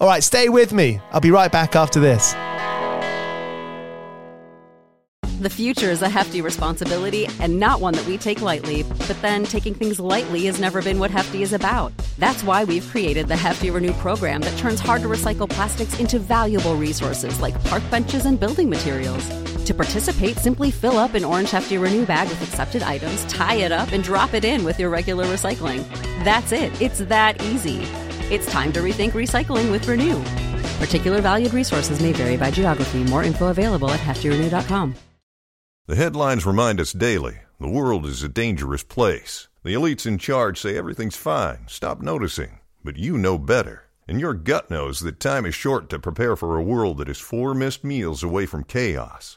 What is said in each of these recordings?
All right, stay with me. I'll be right back after this. The future is a hefty responsibility and not one that we take lightly. But then taking things lightly has never been what Hefty is about. That's why we've created the Hefty Renew program that turns hard to recycle plastics into valuable resources like park benches and building materials. To participate, simply fill up an orange Hefty Renew bag with accepted items, tie it up, and drop it in with your regular recycling. That's it. It's that easy. It's time to rethink recycling with Renew. Particular valued resources may vary by geography. More info available at heftyrenew.com. The headlines remind us daily the world is a dangerous place. The elites in charge say everything's fine, stop noticing. But you know better. And your gut knows that time is short to prepare for a world that is four missed meals away from chaos.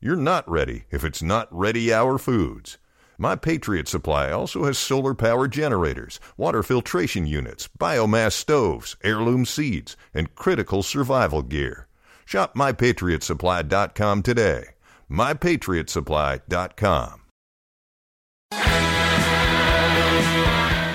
You're not ready if it's not Ready Hour Foods. My Patriot Supply also has solar power generators, water filtration units, biomass stoves, heirloom seeds, and critical survival gear. Shop MyPatriotSupply.com today. MyPatriotSupply.com.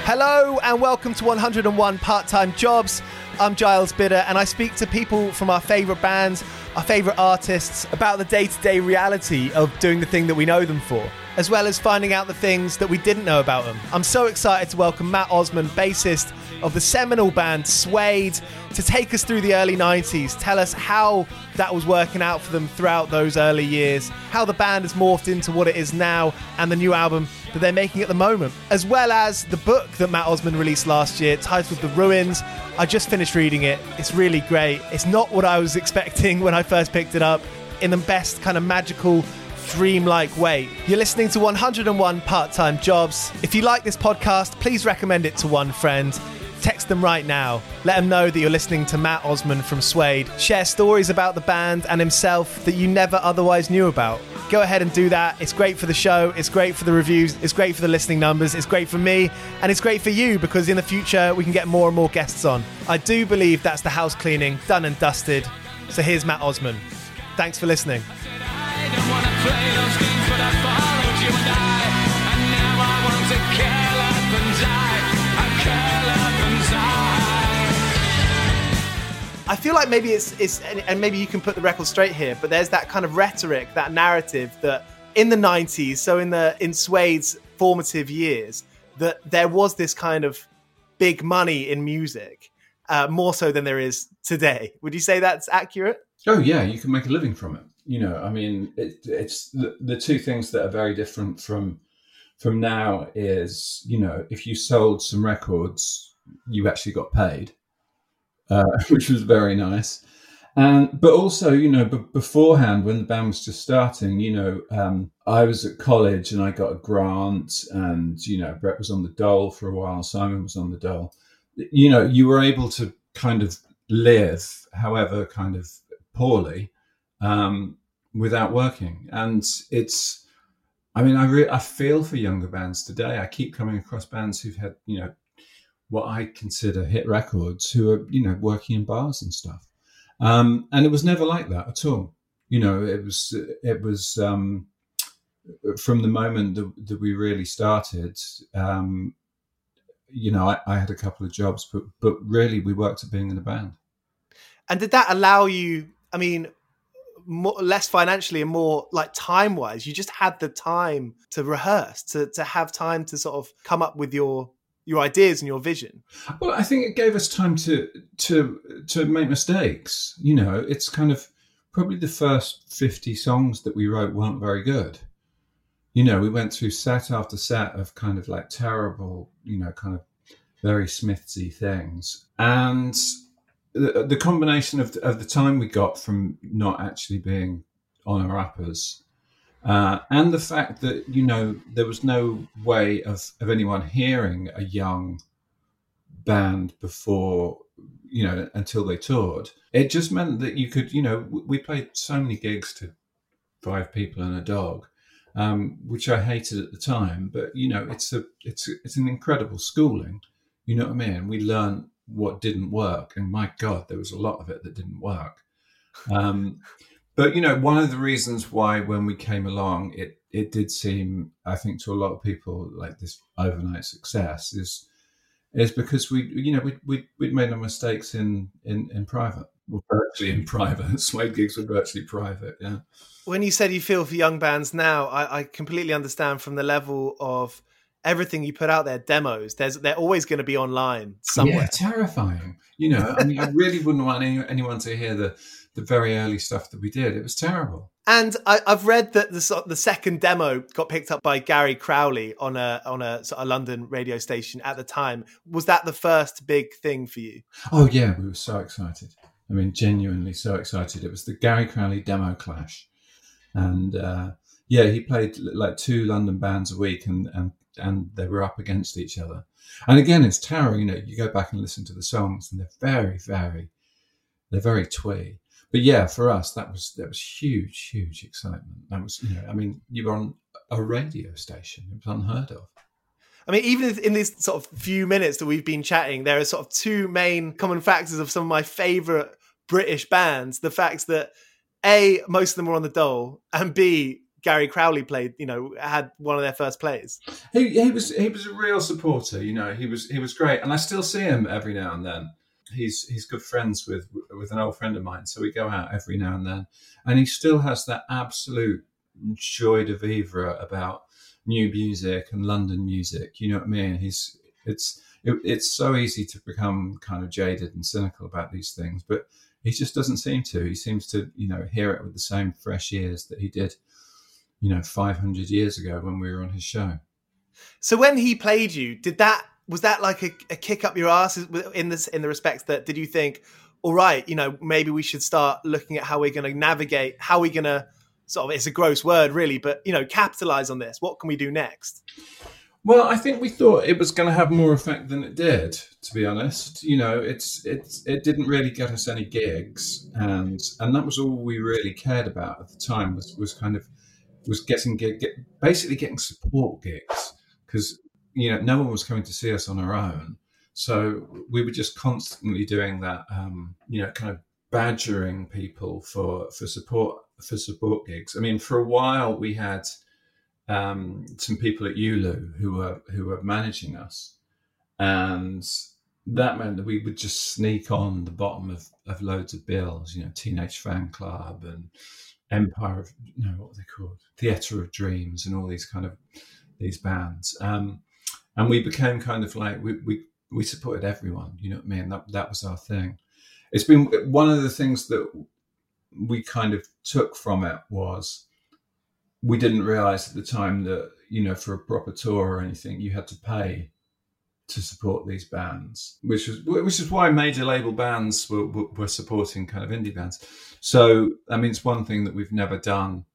Hello and welcome to 101 Part Time Jobs. I'm Giles Bidder and I speak to people from our favourite bands, our favourite artists about the day to day reality of doing the thing that we know them for, as well as finding out the things that we didn't know about them. I'm so excited to welcome Mat Osman, bassist of the seminal band Suede, to take us through the early 90s, tell us how that was working out for them throughout those early years, how the band has morphed into what it is now, and the new album that they're making at the moment, as well as the book that Mat Osman released last year titled The Ruins. I just finished reading it. It's really great. It's not what I was expecting when I first picked it up. In the best kind of magical dreamlike way. You're listening to 101 Part Time Jobs. If you like this podcast, please recommend it to one friend. Text them right now. Let them know that you're listening to Mat Osman from Suede. Share stories about the band and himself that you never otherwise knew about. Go ahead and do that. It's great for the show, it's great for the reviews, it's great for the listening numbers, it's great for me, and it's great for you because in the future we can get more and more guests on. I do believe that's the house cleaning done and dusted. So here's Mat Osman. Thanks for listening. I feel like maybe it's it's and maybe you can put the record straight here, but there's that kind of rhetoric, that narrative that in the 90s, so in the in Suede's formative years, that there was this kind of big money in music, uh, more so than there is today. Would you say that's accurate? Oh yeah, you can make a living from it. You know, I mean, it, it's the, the two things that are very different from from now is you know if you sold some records, you actually got paid uh, which was very nice. And but also, you know, b- beforehand when the band was just starting, you know, um, I was at college and I got a grant, and you know, Brett was on the dole for a while, Simon was on the dole. You know, you were able to kind of live, however, kind of poorly, um, without working, and it's. I mean, I re- I feel for younger bands today. I keep coming across bands who've had, you know, what I consider hit records who are, you know, working in bars and stuff. Um, and it was never like that at all. You know, it was, it was, um, from the moment that, that we really started, um, you know, I, I, had a couple of jobs, but, but really we worked at being in a band. And did that allow you, I mean, more, less financially and more like time wise, you just had the time to rehearse, to, to have time to sort of come up with your your ideas and your vision. Well, I think it gave us time to to to make mistakes. You know, it's kind of probably the first 50 songs that we wrote weren't very good. You know, we went through set after set of kind of like terrible, you know, kind of very Smithsy things. And the, the combination of the, of the time we got from not actually being on our uppers uh, and the fact that you know there was no way of, of anyone hearing a young band before you know until they toured it just meant that you could you know we played so many gigs to five people and a dog um, which i hated at the time but you know it's a it's a, it's an incredible schooling you know what i mean? We learned what didn't work and my god there was a lot of it that didn't work um, but you know, one of the reasons why when we came along, it it did seem, I think, to a lot of people like this overnight success is is because we, you know, we we we'd made our mistakes in in in private. Well, virtually in private. Suede gigs were virtually private. Yeah. When you said you feel for young bands now, I, I completely understand from the level of everything you put out there, demos. There's they're always going to be online somewhere. Yeah, terrifying. You know, I mean, I really wouldn't want any, anyone to hear the the very early stuff that we did. It was terrible. And I, have read that the the second demo got picked up by Gary Crowley on a on a sort of London radio station at the time. Was that the first big thing for you? Oh yeah, we were so excited. I mean, genuinely so excited. It was the Gary Crowley demo clash, and uh, yeah, he played like two London bands a week, and and and they were up against each other. And again, it's Tara. You know, you go back and listen to the songs, and they're very, very, they're very twee but yeah, for us that was that was huge, huge excitement. That was you know, I mean, you were on a radio station; it was unheard of. I mean, even in these sort of few minutes that we've been chatting, there are sort of two main common factors of some of my favorite British bands: the fact that a most of them were on the dole, and b Gary Crowley played, you know, had one of their first plays. He, he was he was a real supporter, you know. He was he was great, and I still see him every now and then he's he's good friends with with an old friend of mine, so we go out every now and then, and he still has that absolute joy de vivre about new music and London music. You know what I mean? He's it's it, it's so easy to become kind of jaded and cynical about these things, but he just doesn't seem to. He seems to you know hear it with the same fresh ears that he did, you know, five hundred years ago when we were on his show. So when he played you, did that was that like a, a kick up your ass in this in the respects that did you think all right you know maybe we should start looking at how we're going to navigate how we're going to sort of it's a gross word really, but you know, capitalize on this? What can we do next? Well, I think we thought it was going to have more effect than it did. To be honest, you know, it's it's it didn't really get us any gigs, and and that was all we really cared about at the time was was kind of was getting gig, get, basically getting support gigs because you know no one was coming to see us on our own, so we were just constantly doing that, um, you know, kind of badgering people for for support for support gigs. I mean, for a while we had um, some people at ULU who were who were managing us, and that meant that we would just sneak on the bottom of, of loads of bills, you know, Teenage Fanclub and Empire of what were they called? Theatre of Dreams and all these kind of these bands. Um, and we became kind of like we, we we supported everyone, you know what I mean? That that was our thing. It's been one of the things that we kind of took from it was we didn't realize at the time that you know for a proper tour or anything you had to pay to support these bands which is which is why major label bands were, were supporting kind of indie bands. So i mean it's one thing that we've never done.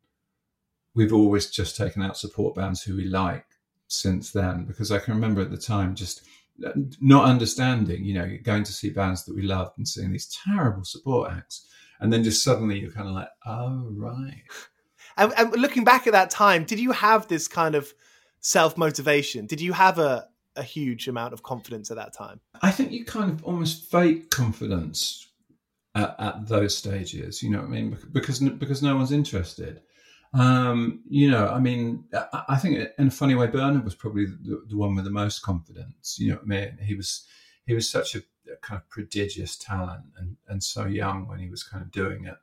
We've always just taken out support bands who we like since then because i can remember at the time just not understanding you know going to see bands that we loved and seeing these terrible support acts. And then just suddenly you're kind of like oh right. And, and looking back at that time, did you have this kind of self motivation? Did you have a, a huge amount of confidence at that time? I think you kind of almost fake confidence at, at those stages. You know what I mean? Because because no one's interested. Um, you know, I mean, I, I, think in a funny way, Bernard was probably the, the, one with the most confidence. You know what I mean? He was he was such a, a kind of prodigious talent and and so young when he was kind of doing it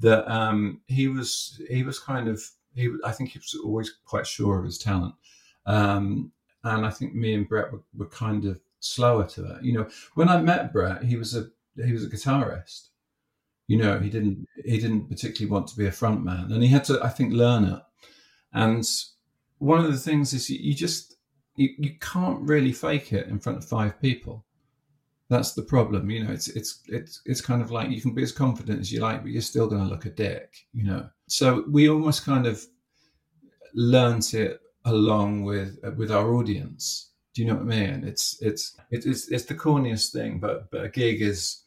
that um, he was he was kind of he I think he was always quite sure of his talent, um, and I think me and Brett were, were, kind of slower to it. You know, when I met Brett, he was a he was a guitarist. You know, he didn't he didn't particularly want to be a front man, and he had to I think learn it. And one of the things is you, you just you, you can't really fake it in front of five people that's the problem. You know, it's it's it's it's kind of like you can be as confident as you like, but you're still going to look a dick. You know, so we almost kind of learned it along with uh, with our audience. Do you know what I mean? It's it's it's it's the corniest thing, but but a gig is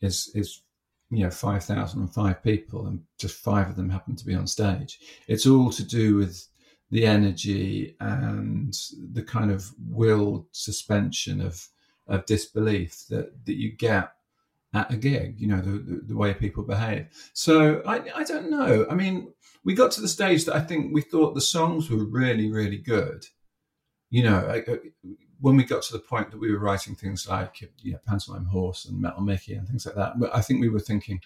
is is you know five thousand and five people, and just five of them happen to be on stage. It's all to do with the energy and the kind of willed suspension of of disbelief that that you get at a gig, you know, the, the, the, way people behave. So I, I don't know. I mean, we got to the stage that I think we thought the songs were really, really good. You know, I, I, when we got to the point that we were writing things like, you know, Pantomime Horse and Metal Mickey and things like that, I think we were thinking,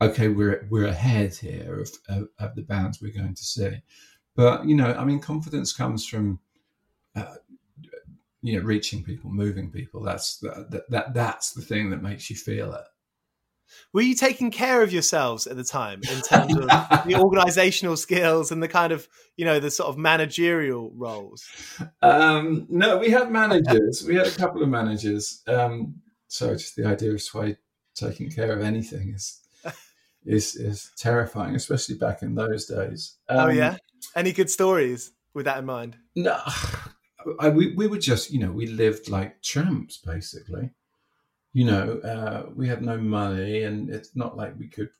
okay, we're, we're ahead here of, of, of the bands we're going to see. But, you know, I mean, confidence comes from, uh, you know reaching people moving people that's that, that that's the thing that makes you feel it were you taking care of yourselves at the time in terms of the organizational skills and the kind of you know the sort of managerial roles? Um, no we had managers. We had a couple of managers. Um, so just the idea of Suede taking care of anything is is is terrifying especially back in those days. Oh, um, oh yeah? Any good stories with that in mind? No I, we, we were just, you know, we lived like tramps basically. You know, uh, we had no money, and it's not like we could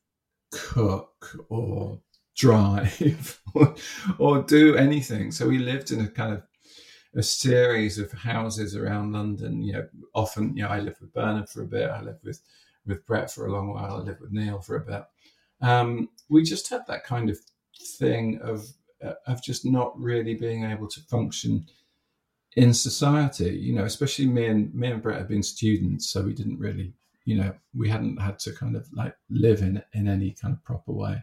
cook or drive or, or do anything. So we lived in a kind of a series of houses around London. You know, often, you know, I lived with Bernard for a bit. I lived with with Brett for a long while. I lived with Neil for a bit. Um, we just had that kind of thing of uh, of just not really being able to function in society, you know, especially me and me and Brett have been students, so we didn't really, you know, we hadn't had to kind of like live in in any kind of proper way,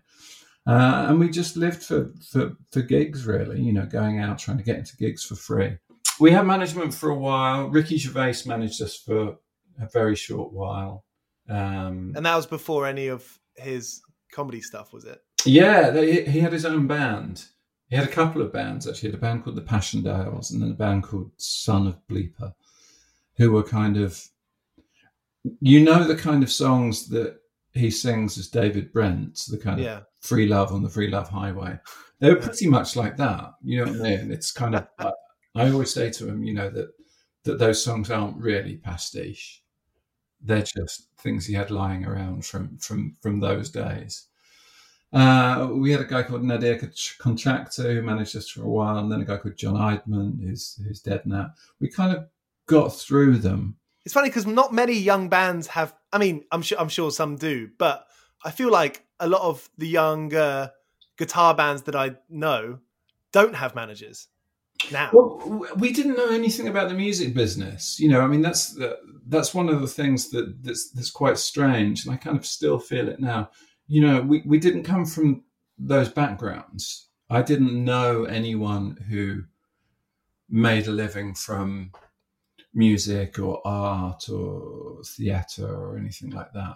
uh, and we just lived for for for gigs, really, you know, going out trying to get into gigs for free. We had management for a while. Ricky Gervais managed us for a very short while, um, and that was before any of his comedy stuff, was it? Yeah, they, he had his own band. He had a couple of bands actually. He had a band called the Passchendaels and then a band called Son of Bleeper, who were kind of, you know, the kind of songs that he sings as David Brent, the kind yeah. of free love on the free love highway. They were pretty much like that. You know what I mean? It's kind of. I, I always say to him, you know, that that those songs aren't really pastiche. They're just things he had lying around from from from those days. Uh, we had a guy called Nadir Contractor who managed us for a while, and then a guy called John Eidman who's who's dead now. We kind of got through them. It's funny because not many young bands have. I mean, I'm sure I'm sure some do, but I feel like a lot of the young uh, guitar bands that I know don't have managers now. Well, we didn't know anything about the music business. You know, I mean, that's that's one of the things that that's that's quite strange, and I kind of still feel it now you know, we, we didn't come from those backgrounds. I didn't know anyone who made a living from music or art or theatre or anything like that.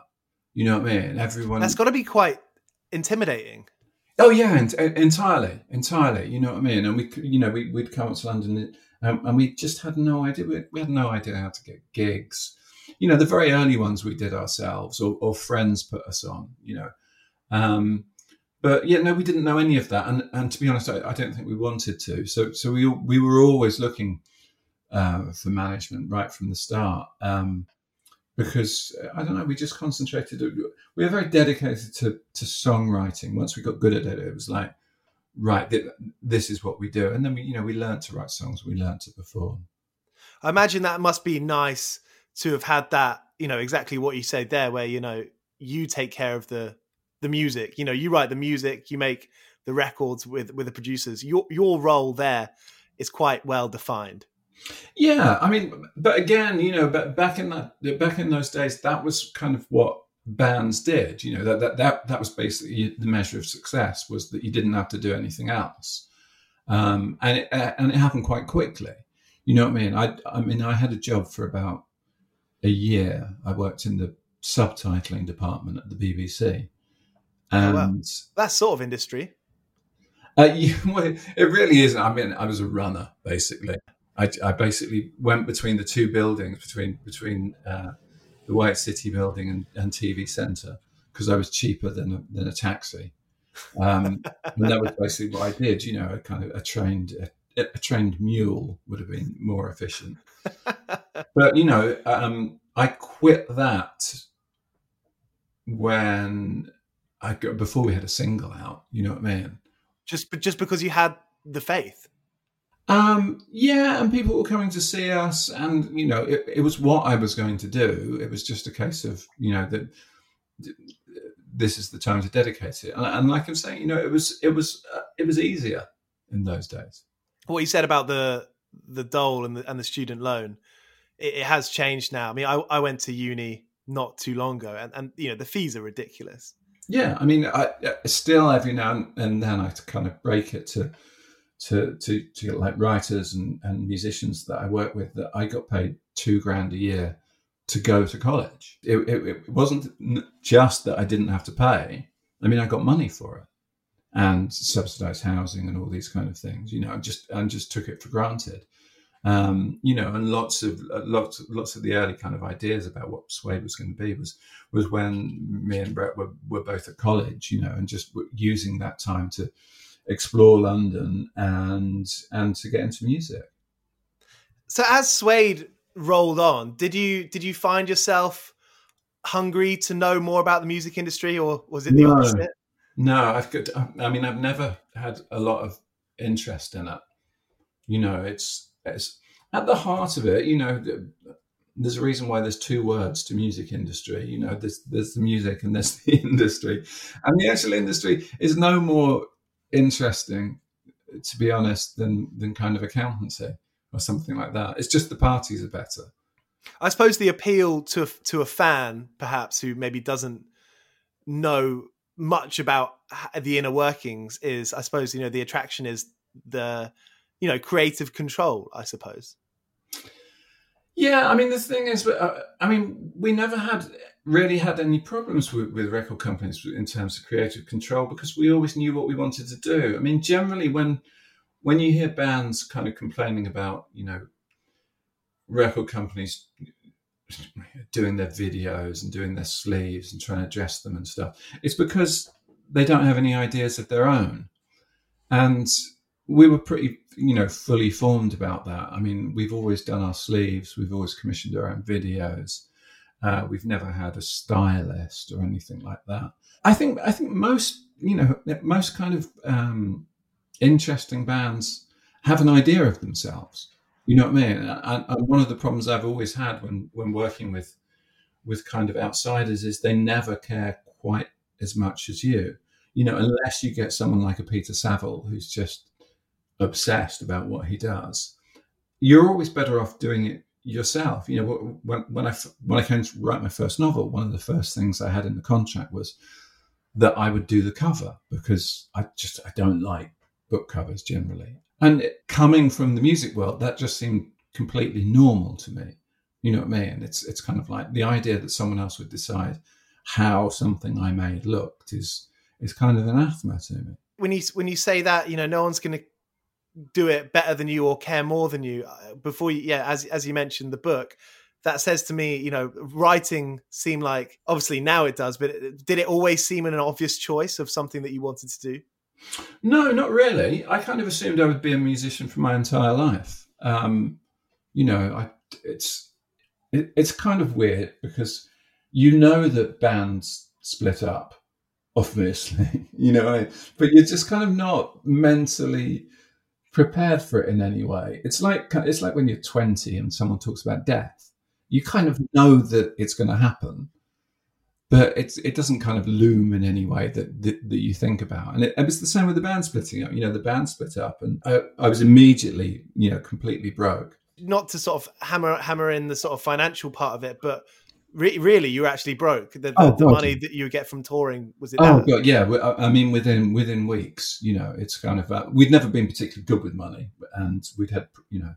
You know what I mean? Everyone. That's got to be quite intimidating. Oh yeah, ent- entirely, entirely. You know what I mean? And we, you know, we, would come up to London um, and we just had no idea. We, we, had no idea how to get gigs. You know, the very early ones we did ourselves, or, or friends put us on. You know, um, but yeah, no, we didn't know any of that, and and to be honest, I, I don't think we wanted to. So so we we were always looking uh, for management right from the start. Um, because I don't know, we just concentrated. We were very dedicated to to songwriting. Once we got good at it, it was like, right, this is what we do. And then we, you know, we learned to write songs. We learned to perform. I imagine that must be nice to have had that. You know, exactly what you said there, where you know you take care of the the music. You know, you write the music, you make the records with with the producers. Your your role there is quite well defined. Yeah, I mean, but again, you know, but back in that back in those days, that was kind of what bands did. You know, that that that, that was basically the measure of success was that you didn't have to do anything else, um, and it, and it happened quite quickly. You know what I mean? I I mean, I had a job for about a year. I worked in the subtitling department at the BBC, and oh, sort of industry. Uh, yeah, well, it really isn't. I mean, I was a runner basically. I, I basically went between the two buildings, between between uh, the White City building and, and TV Centre, because I was cheaper than a, than a taxi. Um, and that was basically what I did. You know, a kind of a trained a, a trained mule would have been more efficient. but you know, um, I quit that when I before we had a single out. You know what I mean? Just just because you had the faith. Um, yeah, and people were coming to see us, and you know, it, it, was what I was going to do. It was just a case of you know that this is the time to dedicate it, and, and like I'm saying, you know, it was it was uh, it was easier in those days. What you said about the the dole and the and the student loan, it, it has changed now. I mean, I, I went to uni not too long ago, and, and you know the fees are ridiculous. Yeah, I mean, I, uh, still every now and then I kind of break it to to to to like writers and, and musicians that I work with that I got paid two grand a year to go to college. It, it, it wasn't just that I didn't have to pay. I mean, I got money for it and subsidized housing and all these kind of things. You know, I just and just took it for granted. Um, you know, and lots of lots lots of the early kind of ideas about what Suede was going to be was was when me and Brett were, were both at college, you know, and just using that time to explore London and and to get into music. So as Suede rolled on, did you did you find yourself hungry to know more about the music industry, or was it the no, opposite? No, I've got. I mean, I've never had a lot of interest in it. You know, it's it's at the heart of it. You know, there's a reason why there's two words to music industry. You know, there's there's the music and there's the industry, and the actual industry is no more interesting, to be honest, than than kind of accountancy or something like that. It's just the parties are better. I suppose the appeal to to a fan, perhaps who maybe doesn't know much about the inner workings, is I suppose you know the attraction is the you know creative control. I suppose. Yeah, I mean the thing is, uh, I mean we never had really had any problems with, with record companies in terms of creative control because we always knew what we wanted to do. I mean, generally when when you hear bands kind of complaining about you know record companies doing their videos and doing their sleeves and trying to dress them and stuff, it's because they don't have any ideas of their own. And we were pretty, you know, fully formed about that. I mean, we've always done our sleeves, we've always commissioned our own videos. Uh, we've never had a stylist or anything like that. I think I think most you know most kind of um, interesting bands have an idea of themselves. You know what I mean? And, and one of the problems I've always had when when working with with kind of outsiders is they never care quite as much as you. You know, unless you get someone like a Peter Saville who's just obsessed about what he does, you're always better off doing it yourself. You know, when when I when I came to write my first novel, one of the first things I had in the contract was that I would do the cover because I just I don't like book covers generally. And coming from the music world, that just seemed completely normal to me. You know what I mean? It's it's kind of like the idea that someone else would decide how something I made looked is is kind of anathema to me. When you when you say that, you know, no one's going to do it better than you or care more than you. Uh, before you, yeah, as as you mentioned, the book that says to me, you know, writing seemed like obviously now it does, but did it always seem an obvious choice of something that you wanted to do? No, not really. I kind of assumed I would be a musician for my entire life. Um, you know, I, it's it, it's kind of weird because you know that bands split up, obviously, you know, but you're just kind of not mentally prepared for it in any way. It's like it's like when you're 20 and someone talks about death. You kind of know that it's going to happen, but it's it doesn't kind of loom in any way that that, that you think about. And it, was the same with the band splitting up. You know, the band split up, and I, I was immediately you know completely broke not to sort of hammer hammer in the sort of financial part of it, but re- really, you actually broke. The, the, oh, the money that you get from touring was it? Oh god, yeah. I mean, within within weeks, you know, it's kind of uh, we'd never been particularly good with money, and we'd had you know.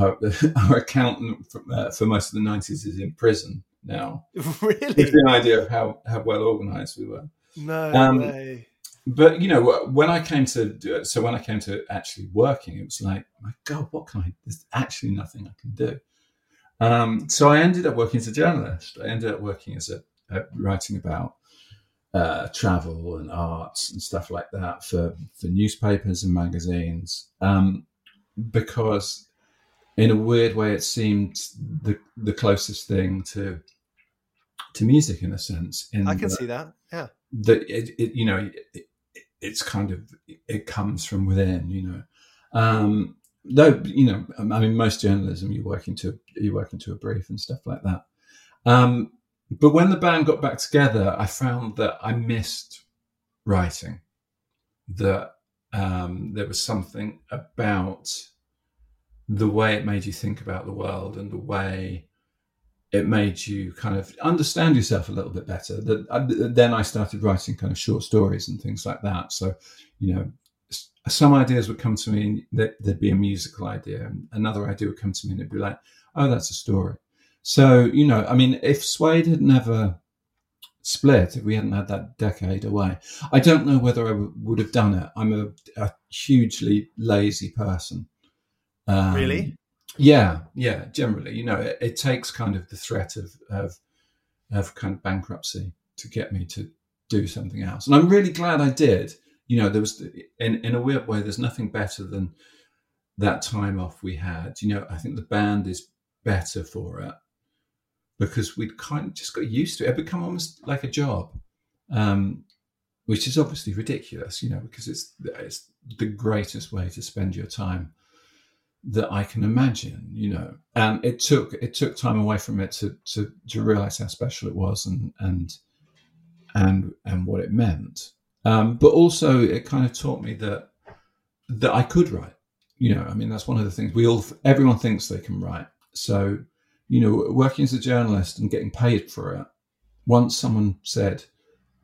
Our, our accountant for, uh, for most of the 90s is in prison now. Really? Gives you an idea of how, how well organized we were. No um, way but you know when i came to so when i came to actually working it was like my god what can i there's actually nothing i can do um, so i ended up working as a journalist. I ended up working as a, writing about uh, travel and arts and stuff like that for for newspapers and magazines um, because in a weird way it seemed the the closest thing to to music in a sense in i can the, see that. Yeah. that it, it, you know it, it's kind of it comes from within, you know. Um, though you know, I mean, most journalism you're working to you're working to a brief and stuff like that. Um, but when the band got back together, I found that I missed writing. That um, there was something about the way it made you think about the world and the way it made you kind of understand yourself a little bit better. That uh, then I started writing kind of short stories and things like that. So, you know, some ideas would come to me and there'd be a musical idea, and another idea would come to me and it'd be like, oh, that's a story. So, you know, I mean, if Suede had never split, if we hadn't had that decade away, I don't know whether I w- would have done it. I'm a, a hugely lazy person. Um, really? Yeah, yeah. Generally, you know, it, it, takes kind of the threat of, of of kind of bankruptcy to get me to do something else, and I'm really glad I did. You know, there was in in a weird way, there's nothing better than that time off we had. You know, I think the band is better for it because we'd kind of just got used to it. It become almost like a job, um, which is obviously ridiculous. You know, because it's it's the greatest way to spend your time that I can imagine, you know. And it took it took time away from it to to to realize how special it was and and and and what it meant. Um, but also, it kind of taught me that that I could write. You know, I mean, that's one of the things we all everyone thinks they can write. So, you know, working as a journalist and getting paid for it. Once someone said,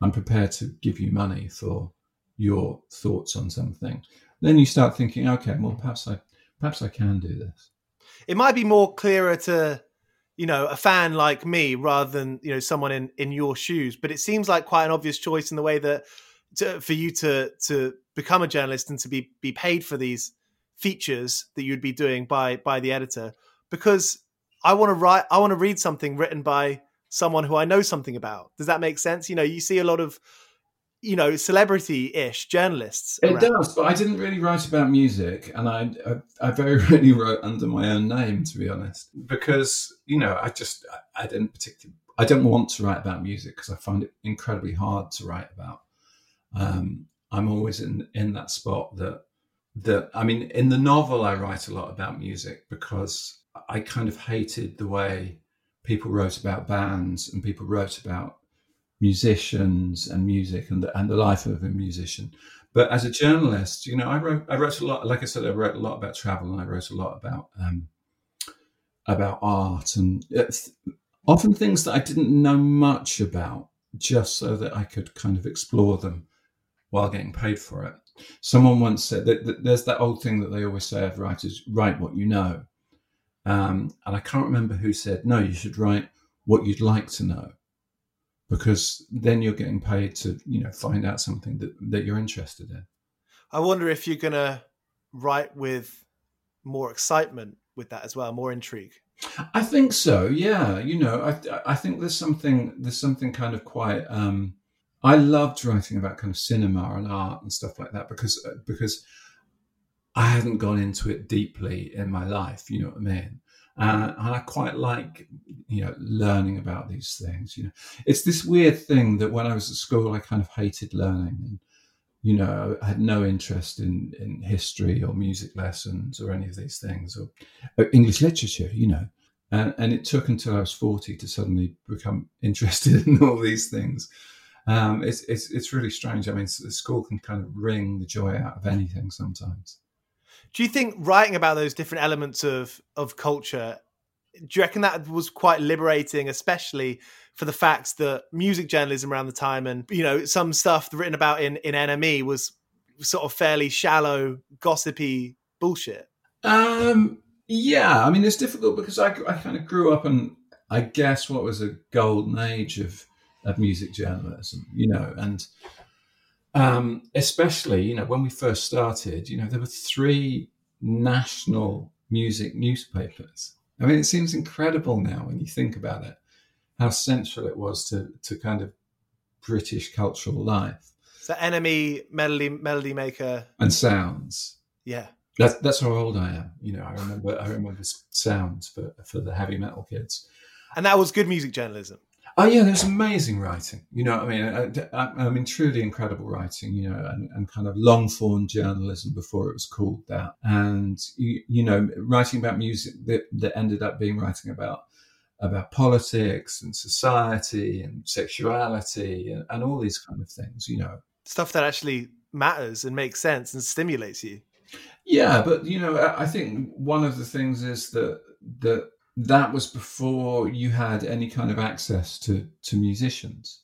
"I'm prepared to give you money for your thoughts on something," then you start thinking, "Okay, well, perhaps I perhaps I can do this. It might be more clearer to, you know, a fan like me rather than you know someone in in your shoes. But it seems like quite an obvious choice in the way that to, for you to to become a journalist and to be be paid for these features that you'd be doing by by the editor because I want to write I want to read something written by someone who I know something about. Does that make sense? You know, you see a lot of you know, celebrity-ish journalists. It around. does, but I didn't really write about music, and I, I, I very rarely wrote under my own name, to be honest, because you know I just I, I didn't particularly I don't want to write about music because I find it incredibly hard to write about. Um, I'm always in in that spot that that I mean, in the novel I write a lot about music because I kind of hated the way people wrote about bands and people wrote about musicians and music and the, and the life of a musician. But as a journalist, you know, I wrote I wrote a lot. Like I said, I wrote a lot about travel and I wrote a lot about um, about art and often things that I didn't know much about, just so that I could kind of explore them while getting paid for it. Someone once said that, that there's that old thing that they always say of writers: write what you know. Um, and I can't remember who said no. You should write what you'd like to know because then you're getting paid to you know find out something that, that you're interested in i wonder if you're going to write with more excitement with that as well more intrigue i think so yeah you know i i think there's something there's something kind of quite um i loved writing about kind of cinema and art and stuff like that because because i hadn't gone into it deeply in my life you know what i mean uh, and I quite like, you know, learning about these things. You know, it's this weird thing that when I was at school, I kind of hated learning, and you know, I had no interest in in history or music lessons or any of these things or, or English literature. You know, and, and it took until I was forty to suddenly become interested in all these things. Um, it's it's it's really strange. I mean, the school can kind of wring the joy out of anything sometimes. Do you think writing about those different elements of of culture, do you reckon that was quite liberating, especially for the fact that music journalism around the time and you know some stuff written about in in NME was sort of fairly shallow, gossipy bullshit? Um, yeah, I mean it's difficult because I I kind of grew up in, I guess what was a golden age of of music journalism, you know, and um, especially, you know, when we first started, you know, there were three national music newspapers. I mean, it seems incredible now when you think about it, how central it was to, to kind of British cultural life. So NME, Melody, Melody Maker, and Sounds. Yeah, that's that's how old I am. You know, I remember I remember Sounds for for the heavy metal kids, and that was good music journalism. Oh yeah, there's amazing writing. You know, I mean, I, I, I, mean, truly incredible writing. You know, and, and kind of long form journalism before it was called that. And you, you know, writing about music that, that ended up being writing about about politics and society and sexuality and, and all these kind of things. You know, stuff that actually matters and makes sense and stimulates you. Yeah, but you know, I think one of the things is that that that was before you had any kind of access to to musicians.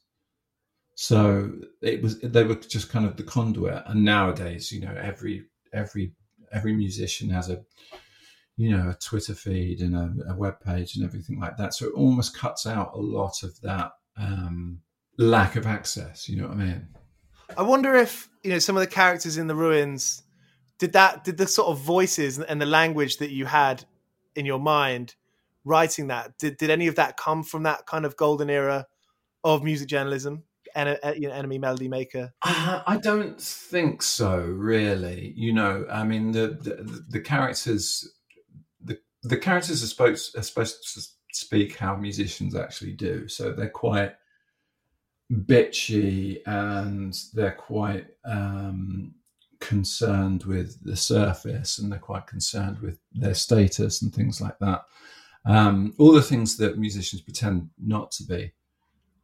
So it was they were just kind of the conduit. And nowadays you know every every every musician has a you know a twitter feed and a, a web page and everything like that. So it almost cuts out a lot of that um, lack of access you know what i mean? I wonder if you know some of the characters in the ruins did that did the sort of voices and the language that you had in your mind writing that? Did did any of that come from that kind of golden era of music journalism? Uh, you know, NME melody maker. Uh, I don't think so, really. You know, I mean, the the, the characters, the the characters are supposed are supposed to speak how musicians actually do. So they're quite bitchy and they're quite um, concerned with the surface and they're quite concerned with their status and things like that um, all the things that musicians pretend not to be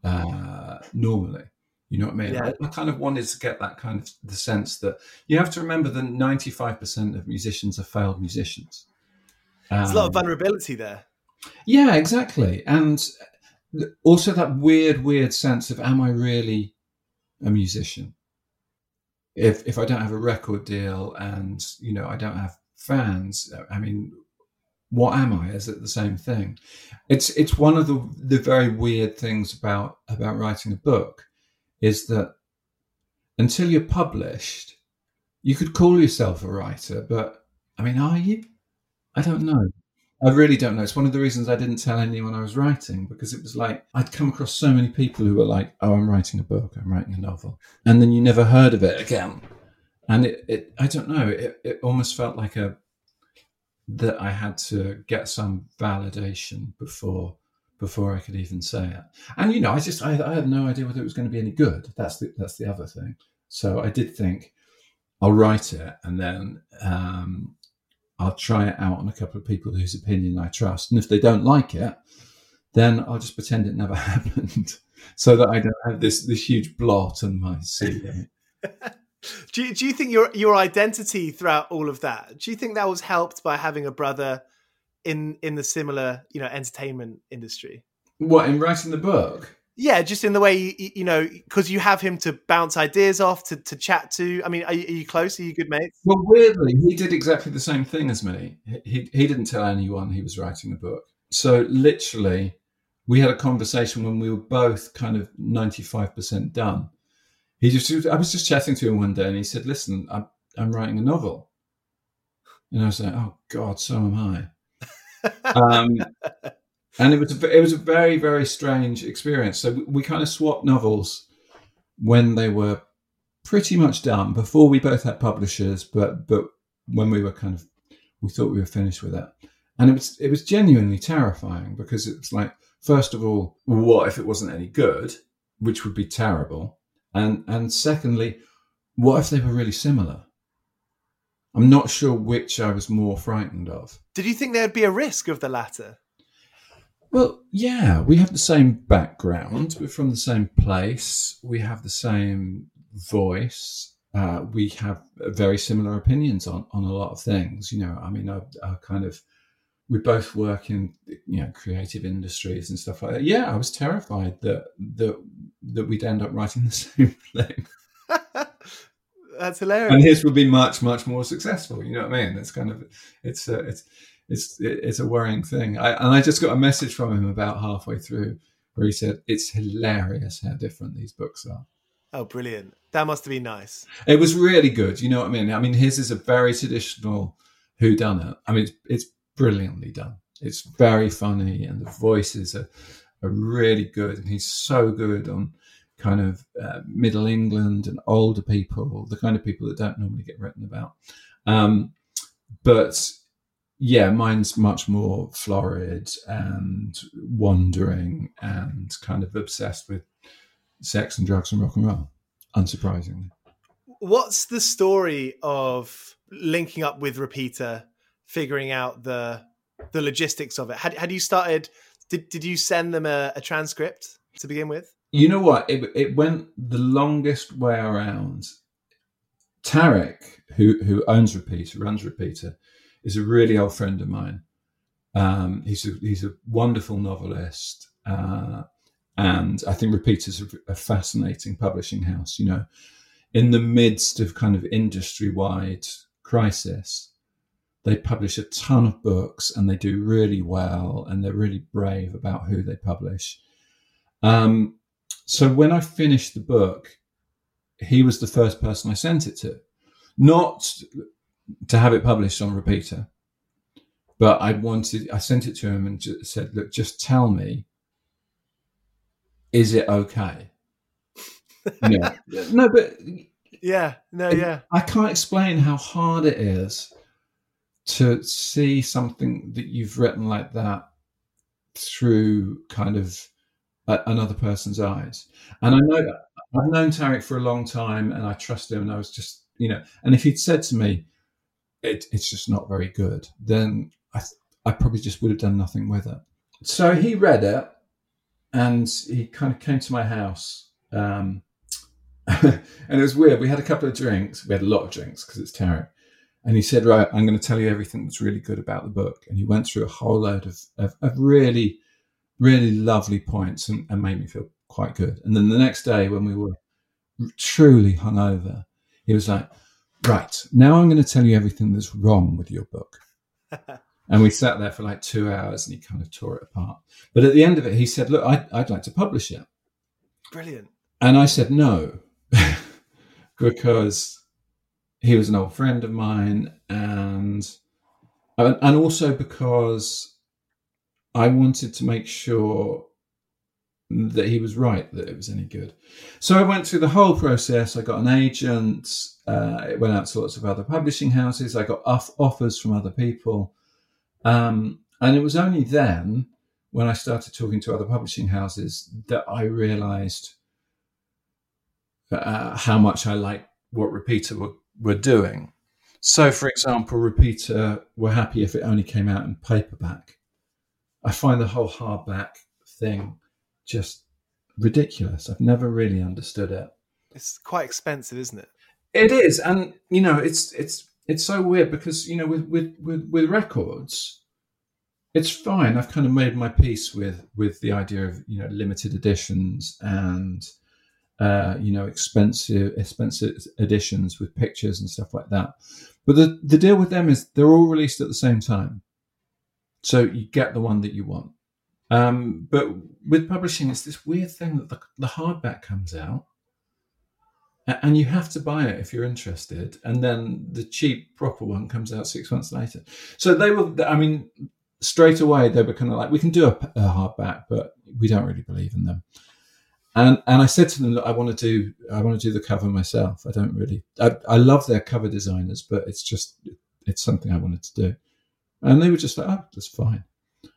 uh, normally. You know what I mean? Yeah. I, I, kind of wanted to get that kind of the sense that you have to remember that 95% of musicians are failed musicians. Um, There's a lot of um, vulnerability there. Yeah, exactly. And also that weird, weird sense of, am I really a musician? If, if I don't have a record deal and, you know, I don't have fans, I mean, what am I? Is it the same thing? It's it's one of the the very weird things about about writing a book is that until you're published, you could call yourself a writer, but I mean, are you? I don't know. I really don't know. It's one of the reasons I didn't tell anyone I was writing because it was like I'd come across so many people who were like, "Oh, I'm writing a book. I'm writing a novel," and then you never heard of it again. And it, it I don't know. It, it almost felt like a that I had to get some validation before before I could even say it. And you know, I just I, I had no idea whether it was going to be any good. That's the that's the other thing. So I did think I'll write it and then um, I'll try it out on a couple of people whose opinion I trust. And if they don't like it, then I'll just pretend it never happened so that I don't have this, this huge blot on my CV. do, you, do you think your, your identity throughout all of that, do you think that was helped by having a brother in, in the similar, you know, entertainment industry? What, in writing the book? Yeah, just in the way you, you know, because you have him to bounce ideas off, to, to chat to. I mean, are you, are you, close? Are you good mates? Well, weirdly, he did exactly the same thing as me. He he didn't tell anyone he was writing a book. So literally, we had a conversation when we were both kind of ninety five percent done. He just I was just chatting to him one day, and he said, "Listen, I'm I'm writing a novel," and I was like, "Oh God, so am I." um, and it was a, it was a very very strange experience. So we, we kind of swapped novels when they were pretty much done before we both had publishers, but but when we were kind of we thought we were finished with it, and it was it was genuinely terrifying because it was like first of all, what if it wasn't any good, which would be terrible, and and secondly, what if they were really similar? I'm not sure which I was more frightened of. Did you think there'd be a risk of the latter? Well, yeah, we have the same background. We're from the same place. We have the same voice. Uh, we have very similar opinions on, on a lot of things. You know, I mean, I, I kind of, we both work in, you know, creative industries and stuff like that. Yeah, I was terrified that that that we'd end up writing the same thing. That's hilarious. And his would be much, much more successful. You know what I mean? It's kind of, it's, uh, it's, it's it's a worrying thing. I, and I just got a message from him about halfway through where he said it's hilarious how different these books are. Oh, brilliant! That must have been nice. It was really good. You know what I mean? I mean, his is a very traditional who done it. I mean, it's, it's brilliantly done. It's very funny, and the voices are are really good. And he's so good on kind of uh, Middle England and older people, the kind of people that don't normally get written about. Um, but yeah, mine's much more florid and wandering and kind of obsessed with sex and drugs and rock and roll, unsurprisingly. What's the story of linking up with Repeater, figuring out the the logistics of it? Had, had you started? Did did you send them a, a transcript to begin with? You know what? It it went the longest way around. Tariq, who who owns Repeater, runs Repeater, is a really old friend of mine. Um, he's a, he's a wonderful novelist, uh, and I think Repeater's a, a fascinating publishing house. You know, in the midst of kind of industry wide crisis, they publish a ton of books and they do really well, and they're really brave about who they publish. Um, so when I finished the book, he was the first person I sent it to. Not to have it published on repeater. But I wanted, I sent it to him and said, look, just tell me, is it okay? yeah. No, but yeah, no, yeah. I can't explain how hard it is to see something that you've written like that through kind of a, another person's eyes. And I know I've known Tariq for a long time and I trust him and I was just, you know, and if he'd said to me, it, it's just not very good, then I, I probably just would have done nothing with it. So he read it and he kind of came to my house. Um, and it was weird. We had a couple of drinks. We had a lot of drinks because it's Tariq. And he said, Right, I'm going to tell you everything that's really good about the book. And he went through a whole load of, of, of really, really lovely points and, and made me feel quite good. And then the next day, when we were truly hungover, he was like, right, now I'm going to tell you everything that's wrong with your book. and we sat there for like two hours and he kind of tore it apart. But at the end of it, he said, look, I'd, I'd like to publish it. Brilliant. And I said no, because he was an old friend of mine and and also because I wanted to make sure that he was right that it was any good. So I went through the whole process. I got an agent. Uh, it went out to lots of other publishing houses. I got off- offers from other people, um, and it was only then when I started talking to other publishing houses that I realised uh, how much I liked what Repeater were, were doing. So, for example, Repeater were happy if it only came out in paperback. I find the whole hardback thing just ridiculous. I've never really understood it. It's quite expensive, isn't it? It is, and you know, it's it's it's so weird because you know, with with with, with records, it's fine. I've kind of made my peace with with the idea of you know limited editions and uh, you know expensive expensive editions with pictures and stuff like that. But the the deal with them is they're all released at the same time, so you get the one that you want. Um, but with publishing, it's this weird thing that the, the hardback comes out, and you have to buy it if you're interested, and then the cheap proper one comes out six months later. So they were, I mean, straight away they were kind of like, we can do a, a hardback, but we don't really believe in them. And and I said to them, look, I want to do I want to do the cover myself. I don't really I, I love their cover designers, but it's just it's something I wanted to do. And they were just like, oh, that's fine.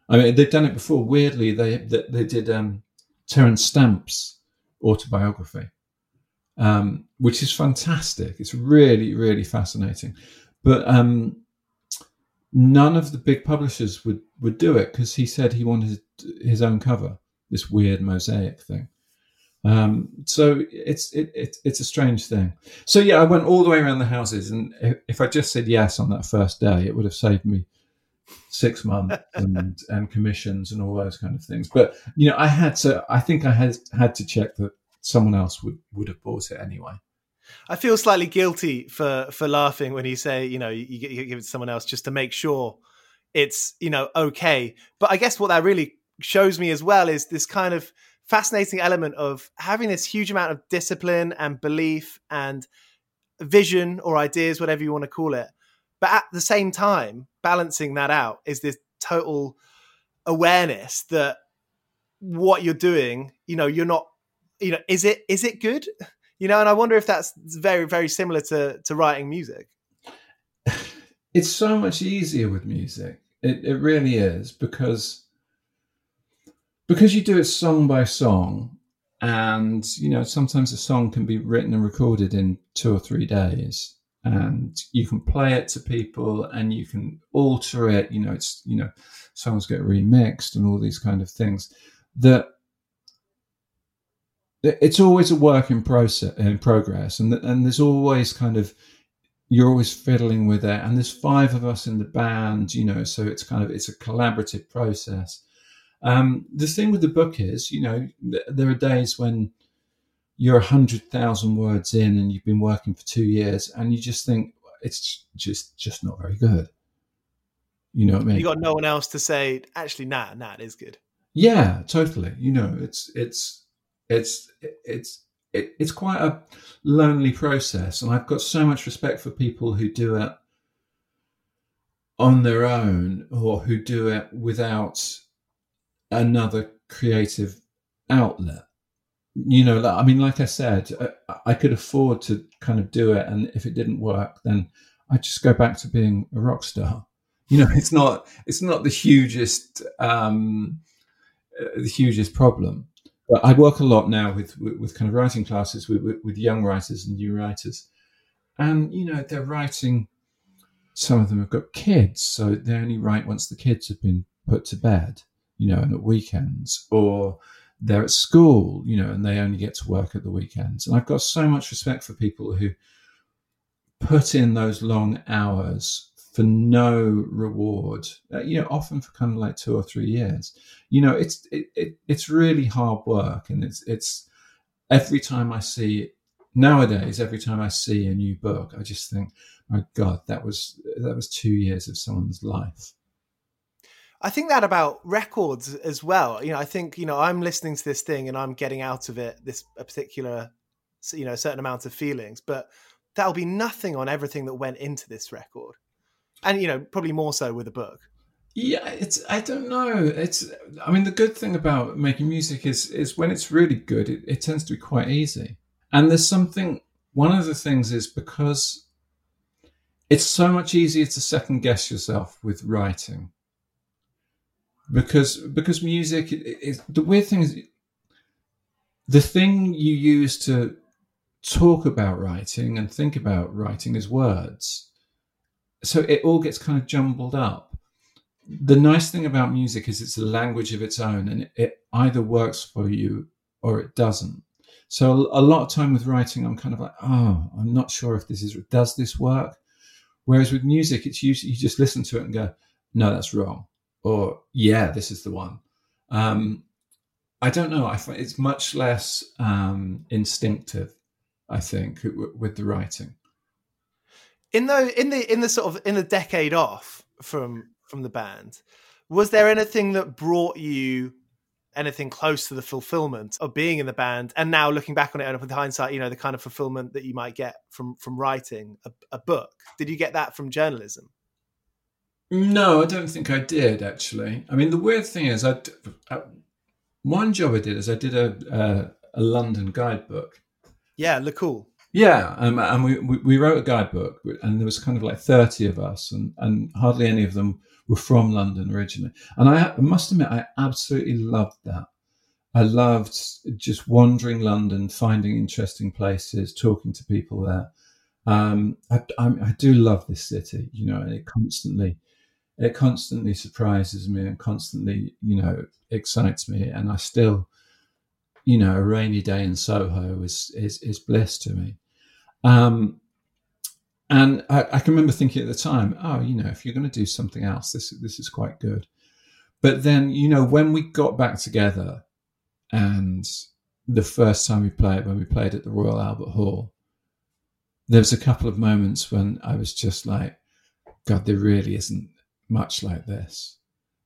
I mean, they've done it before. Weirdly, they they, they did um, Terence Stamp's autobiography, um, which is fantastic. It's really really fascinating, but um, none of the big publishers would would do it because he said he wanted his own cover, this weird mosaic thing. Um, so it's it, it, it's a strange thing. So yeah, I went all the way around the houses, and if I just said yes on that first day, it would have saved me six months and, and commissions and all those kind of things. But you know, I had to. I think I had had to check that someone else would would have bought it anyway. I feel slightly guilty for for laughing when you say you know you, you give it to someone else just to make sure it's you know okay. But I guess what that really shows me as well is this kind of fascinating element of having this huge amount of discipline and belief and vision or ideas, whatever you want to call it, but at the same time, balancing that out is this total awareness that what you're doing, you know, you're not, you know, is it is it good? You know, and I wonder if that's very very similar to to writing music. It's so much easier with music. It it really is because because you do it song by song and you know sometimes a song can be written and recorded in two or three days and you can play it to people and you can alter it you know it's you know songs get remixed and all these kind of things that it's always a work in process in progress and and there's always kind of you're always fiddling with it and there's five of us in the band you know so it's kind of it's a collaborative process um, the thing with the book is you know there are days when you're a hundred thousand words in and you've been working for two years and you just think it's just just not very good. You know what I mean? You got no one else to say, actually, nah, nah, it is good. Yeah, totally. You know, it's it's it's it's it, it's quite a lonely process, and I've got so much respect for people who do it on their own or who do it without another creative outlet you know, I mean, like I said, I, I, could afford to kind of do it, and if it didn't work, then I'd just go back to being a rock star. You know, it's not it's not the hugest um, uh, the hugest problem. But I work a lot now with with, with kind of writing classes with, with, with young writers and new writers, and you know, they're writing. Some of them have got kids, so they only write once the kids have been put to bed. You know, and at weekends or they're at school, you know, and they only get to work at the weekends. And I've got so much respect for people who put in those long hours for no reward, uh, you know, often for kind of like two or three years. You know, it's it, it, it's really hard work, and it's it's every time I see nowadays, every time I see a new book, I just think, my God, that was that was two years of someone's life. I think that about records as well. You know, I think you know I'm listening to this thing and I'm getting out of it this a particular, you know, certain amount of feelings, but that'll be nothing on everything that went into this record, and you know, probably more so with a book. Yeah, it's I don't know. It's I mean the good thing about making music is is when it's really good, it, it tends to be quite easy. And there's something one of the things is because it's so much easier to second guess yourself with writing. Because because music is the weird thing is the thing you use to talk about writing and think about writing is words. So it all gets kind of jumbled up. The nice thing about music is it's a language of its own and it either works for you or it doesn't. So a lot of time with writing, I'm kind of like, oh, I'm not sure if this is, does this work? Whereas with music, it's usually, you just listen to it and go, no, that's wrong. Or yeah, this is the one. Um, I don't know. I find it's much less um, instinctive I think, with the writing. In the in the in the sort of in the decade off from from the band, was there anything that brought you anything close to the fulfillment of being in the band and now looking back on it and with hindsight you know the kind of fulfillment that you might get from from writing a, a, book did you get that from journalism no i don't think i did actually i mean the weird thing is i, I one job i did is i did a, a, a london guidebook yeah, look cool. Yeah, um, and we, we, wrote a guidebook, and there was kind of like thirty of us, and and hardly any of them were from London originally. And I, I must admit, I absolutely loved that. I loved just wandering London, finding interesting places, talking to people there. Um, I, I, I, do love this city, you know, and it constantly, it constantly surprises me and constantly, you know, excites me. And I still, you know, a rainy day in Soho is is, is bliss to me. Um, and I, I, can remember thinking at the time, oh, you know, if you're going to do something else, this this is quite good. But then, you know, when we got back together, and the first time we played, when we played at the Royal Albert Hall, there was a couple of moments when I was just like, God, there really isn't much like this.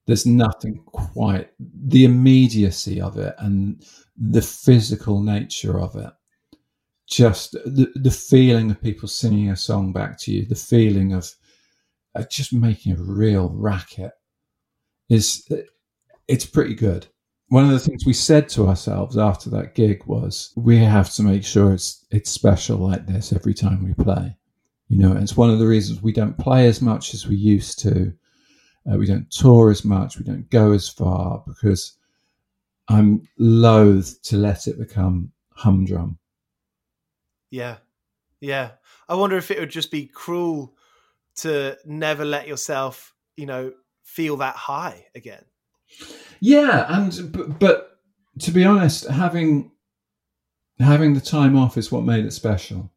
There's nothing quite the immediacy of it and the physical nature of it. Just the, the feeling of people singing a song back to you the feeling of uh, just making a real racket is it's pretty good. One of the things we said to ourselves after that gig was we have to make sure it's it's special like this every time we play. You know it's one of the reasons we don't play as much as we used to uh, we don't tour as much. We don't go as far because I'm loath to let it become humdrum. Yeah. Yeah. I wonder if it would just be cruel to never let yourself, you know, feel that high again. Yeah, and but, but to be honest, having having the time off is what made it special.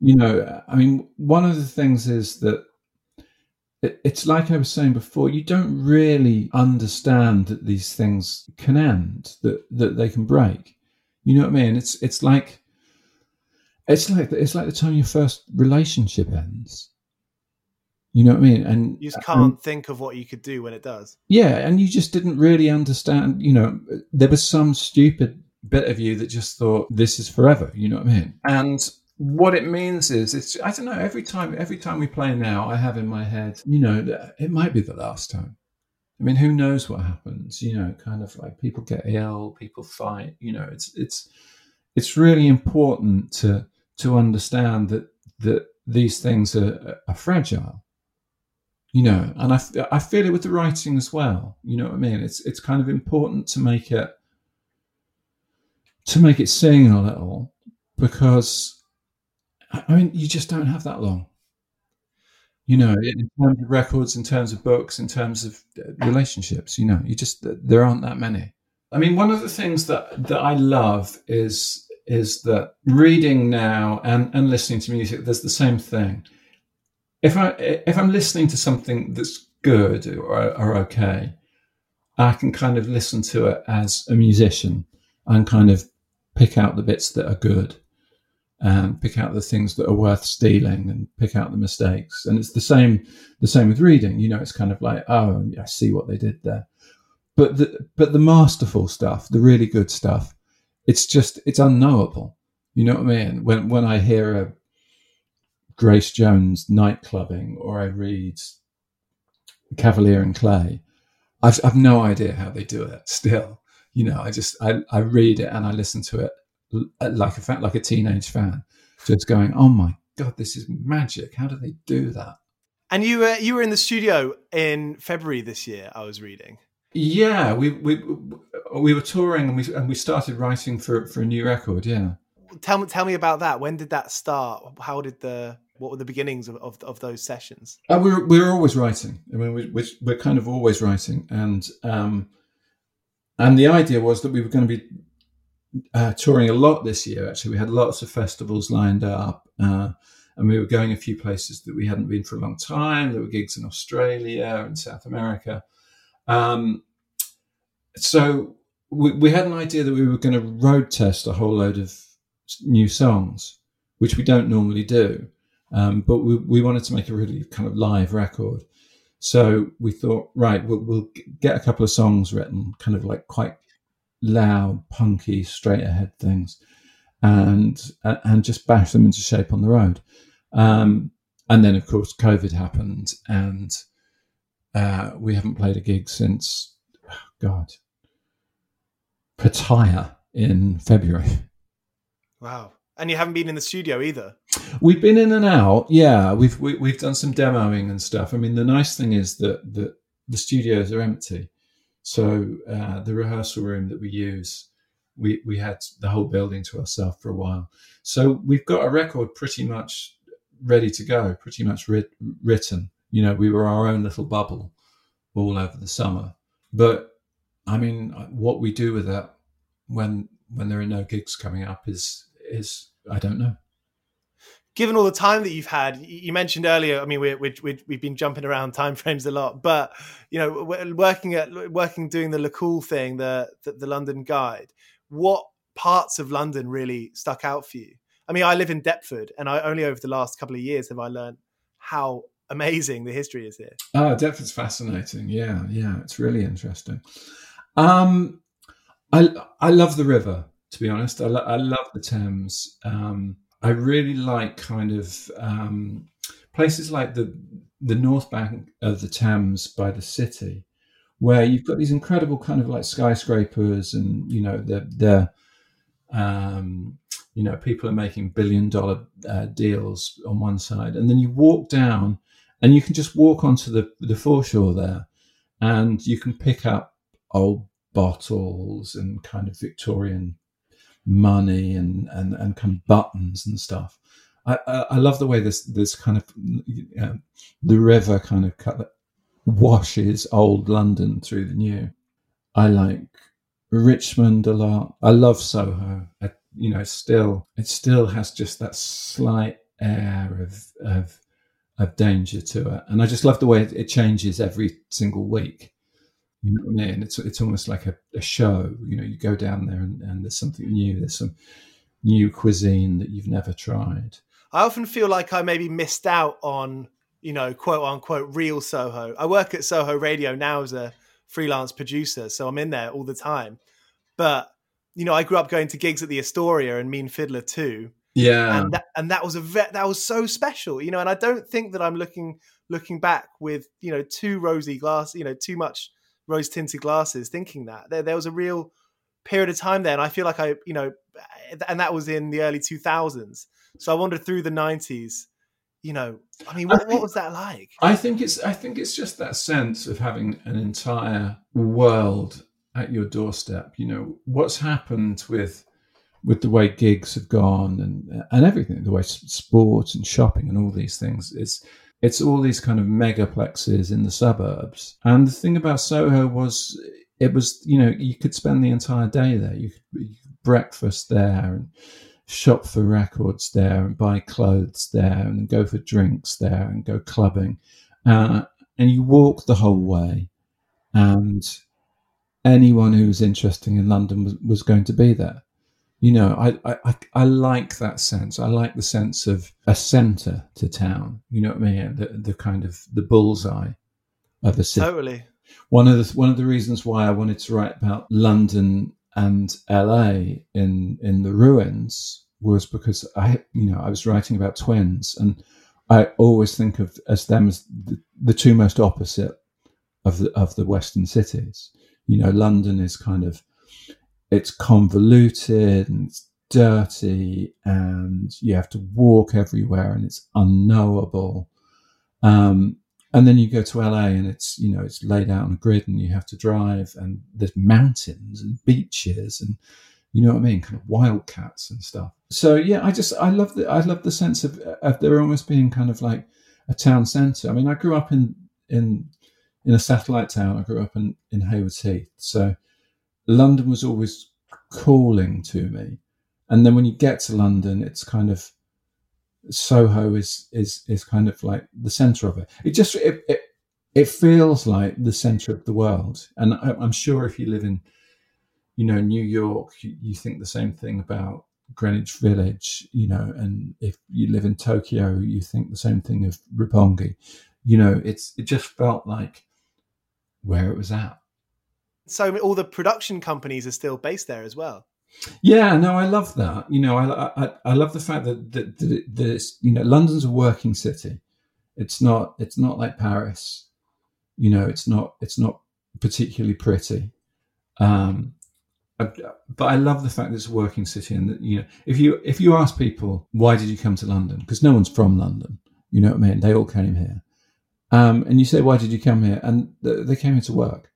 You know, I mean, one of the things is that it's like I was saying before, you don't really understand that these things can end, that that they can break. You know what I mean? It's it's like it's like it's like the time your first relationship ends. You know what I mean? And you just uh, can't think of what you could do when it does. Yeah, and you just didn't really understand. You know, there was some stupid bit of you that just thought this is forever. You know what I mean? And what it means is it's i don't know every time every time we play now i have in my head you know it might be the last time. I mean who knows what happens you know kind of like people get ill people fight you know it's it's it's really important to to understand that that these things are, are fragile you know and I, I feel it with the writing as well you know what i mean? It's it's kind of important to make it to make it sing a little because I mean, you just don't have that long. You know, in terms of records, in terms of books, in terms of uh, relationships, you know, you just there aren't that many. I mean, one of the things that that I love is is that reading now and and listening to music, there's the same thing. If I if I'm listening to something that's good or, or okay, I can kind of listen to it as a musician and kind of pick out the bits that are good and pick out the things that are worth stealing and pick out the mistakes. And it's the same the same with reading. You know, it's kind of like, oh, I see what they did there. But the but the masterful stuff, the really good stuff, it's just it's unknowable. You know what I mean? When when I hear a Grace Jones Nightclubbing or I read Kavalier and Clay. I've, I've no idea how they do it still. You know, I just, I, I read it and I listen to it like a fan, like a teenage fan, just going, "Oh my god, this is magic! How do they do that?" And you were you were in the studio in February this year. I was reading. Yeah, we we we were touring and we and we started writing for for a new record. Yeah. Tell me tell me about that. When did that start? How did the what were the beginnings of, of, of those sessions? Uh, we're we're always writing. I mean, we, we're, we're kind of always writing, and um, and the idea was that we were going to be uh, touring a lot this year. Actually, we had lots of festivals lined up, uh, and we were going a few places that we hadn't been for a long time. There were gigs in Australia and South America. Um, so we, we had an idea that we were going to road test a whole load of new songs, which we don't normally do. Um, but we, we wanted to make a really kind of live record. So we thought, right, we'll, we'll get a couple of songs written, kind of like quite loud, punky, straight ahead things, and and just bash them into shape on the road. Um, and then, of course, COVID happened, and uh, we haven't played a gig since oh God Pattaya in February. Wow. And you haven't been in the studio either. We've been in and out. Yeah, we've we, have we have done some demoing and stuff. I mean, the nice thing is that that the studios are empty, so uh, the rehearsal room that we use, we we had the whole building to ourselves for a while. So we've got a record pretty much ready to go, pretty much writ- written. You know, we were our own little bubble all over the summer. But I mean, what we do with that when when there are no gigs coming up is is I don't know. Given all the time that you've had, you mentioned earlier. I mean, we we we've been jumping around time frames a lot, but you know, working at working doing the Cool thing, the, the the London Guide. What parts of London really stuck out for you? I mean, I live in Deptford, and I only over the last couple of years have I learned how amazing the history is here. Oh, Deptford's fascinating. Yeah, yeah, it's really interesting. Um, I I love the river. To be honest, I, lo- I love the Thames. Um, I really like kind of um, places like the the north bank of the Thames by the city, where you've got these incredible kind of like skyscrapers, and you know they're, they're um, you know people are making billion dollar uh, deals on one side, and then you walk down, and you can just walk onto the the foreshore there, and you can pick up old bottles and kind of Victorian money and, and, and kind of buttons and stuff. I, I, love the way this this kind of uh, the river kind of cut, washes old London through the new. I like Richmond a lot. I love Soho. I, you know, still it still has just that slight air of of of danger to it, and I just love the way it, it changes every single week. You know what I mean? It's it's almost like a, a show. You know, you go down there and, and there's something new. There's some new cuisine that you've never tried. I often feel like I maybe missed out on, you know, quote unquote real Soho. I work at Soho Radio now as a freelance producer, so I'm in there all the time. But you know, I grew up going to gigs at the Astoria and Mean Fiddler too. Yeah, and that, and that was a ve- that was so special, you know. And I don't think that I'm looking looking back with you know too rosy glass, you know, too much rose tinted glasses thinking that. There, there was a real period of time there and i feel like i you know and that was in the early 2000s so i wandered through the 90s you know. I mean what, I think, what, was that like? I think it's i think it's just that sense of having an entire world at your doorstep you know. What's happened with with the way gigs have gone and and everything the way sports and shopping and all these things is it's all these kind of megaplexes in the suburbs. And the thing about Soho was it was, you know, you could spend the entire day there. You could, you could breakfast there and shop for records there and buy clothes there and go for drinks there and go clubbing. Uh, and you walk the whole way. And anyone who was interested in London was, was going to be there you know, I, I, I like that sense. I like the sense of a centre to town. You know what I mean? The, the kind of the bullseye of a city. Totally. One of the one of the reasons why I wanted to write about London and LA in in the ruins was because I, you know, I was writing about twins, and I always think of as them as the, the two most opposite of the of the Western cities. You know, London is kind of it's convoluted and it's dirty, and you have to walk everywhere, and it's unknowable. Um, and then you go to LA, and it's you know it's laid out on a grid, and you have to drive, and there's mountains and beaches, and you know what I mean, kind of wildcats and stuff. So yeah, I just I love the I love the sense of of there almost being kind of like a town centre. I mean, I grew up in in in a satellite town. I grew up in, in Haywards Heath. So London was always calling to me. And then when you get to London, it's kind of Soho is is is kind of like the center of it. It just it it, it feels like the center of the world. And I, am sure if you live in, you know, New York, you, you think the same thing about Greenwich Village, you know, and if you live in Tokyo, you think the same thing of Roppongi. You know, it's it just felt like where it was at. So all the production companies are still based there as well. Yeah, no, I love that. You know, I I, I love the fact that that, that, that you know London's a working city. It's not it's not like Paris. You know, it's not it's not particularly pretty. Um, but I love the fact that it's a working city, and that you know, if you if you ask people why did you come to London, because no one's from London, you know what I mean? They all came here, um, and you say, why did you come here? And they came here to work.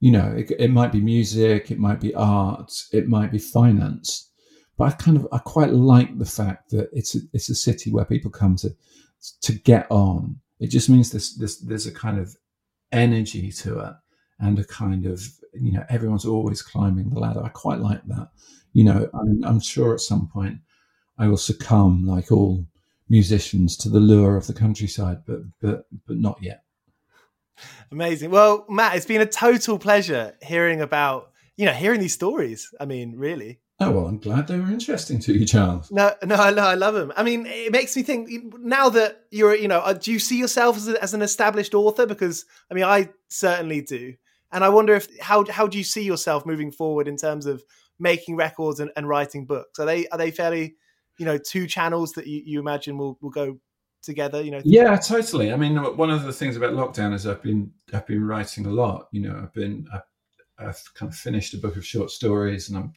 You know, it, it might be music, it might be art, it might be finance. But I kind of, I quite like the fact that it's a, it's a city where people come to, to get on. It just means there's, there's, there's a kind of energy to it and a kind of, you know, everyone's always climbing the ladder. I quite like that. You know, I'm, I'm sure at some point I will succumb like all musicians to the lure of the countryside, but but but not yet. Amazing. Well, Mat, it's been a total pleasure hearing about you know hearing these stories. I mean, really. Oh well, I'm glad they were interesting to you, Charles. No, no, no, I love them. I mean, it makes me think. Now that you're, you know, uh, do you see yourself as, a, as an established author? Because I mean, I certainly do, and I wonder if how how do you see yourself moving forward in terms of making records and, and writing books? Are they are they fairly you know two channels that you, you imagine will will go together you know yeah totally i mean one of the things about lockdown is i've been i've been writing a lot you know i've been i've, I've kind of finished a book of short stories and i'm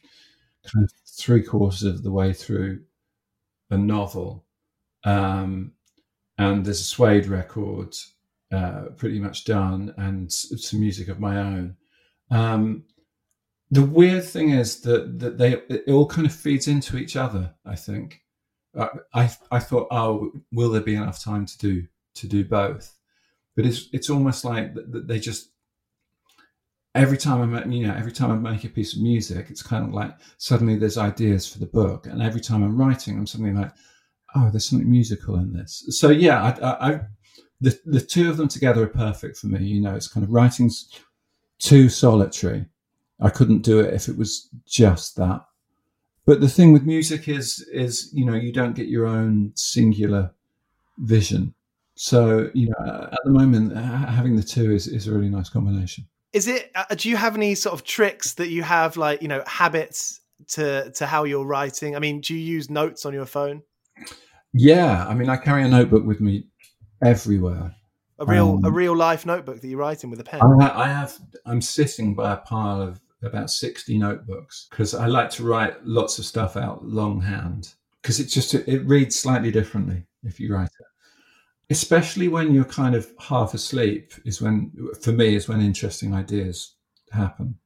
kind of three quarters of the way through a novel um, and there's a suede record uh, pretty much done and some music of my own um, the weird thing is that that they it all kind of feeds into each other. I think. Uh, I I thought, oh, will there be enough time to do to do both? But it's it's almost like they just every time I you know every time I make a piece of music, it's kind of like suddenly there's ideas for the book, and every time I'm writing, I'm suddenly like, oh, there's something musical in this. So yeah, I, I, I the the two of them together are perfect for me. You know, it's kind of writing's too solitary I couldn't do it if it was just that. But the thing with music is, is you know, you don't get your own singular vision. So you know, at the moment, having the two is is a really nice combination. Is it? Uh, do you have any sort of tricks that you have, like you know, habits to to how you're writing? I mean, do you use notes on your phone? Yeah, I mean, I carry a notebook with me everywhere. A real um, a real life notebook that you're writing with a pen. I, I have. I'm sitting by a pile of about 60 notebooks because I like to write lots of stuff out longhand because it just it reads slightly differently if you write it. Especially when you're kind of half asleep is when for me is when interesting ideas happen.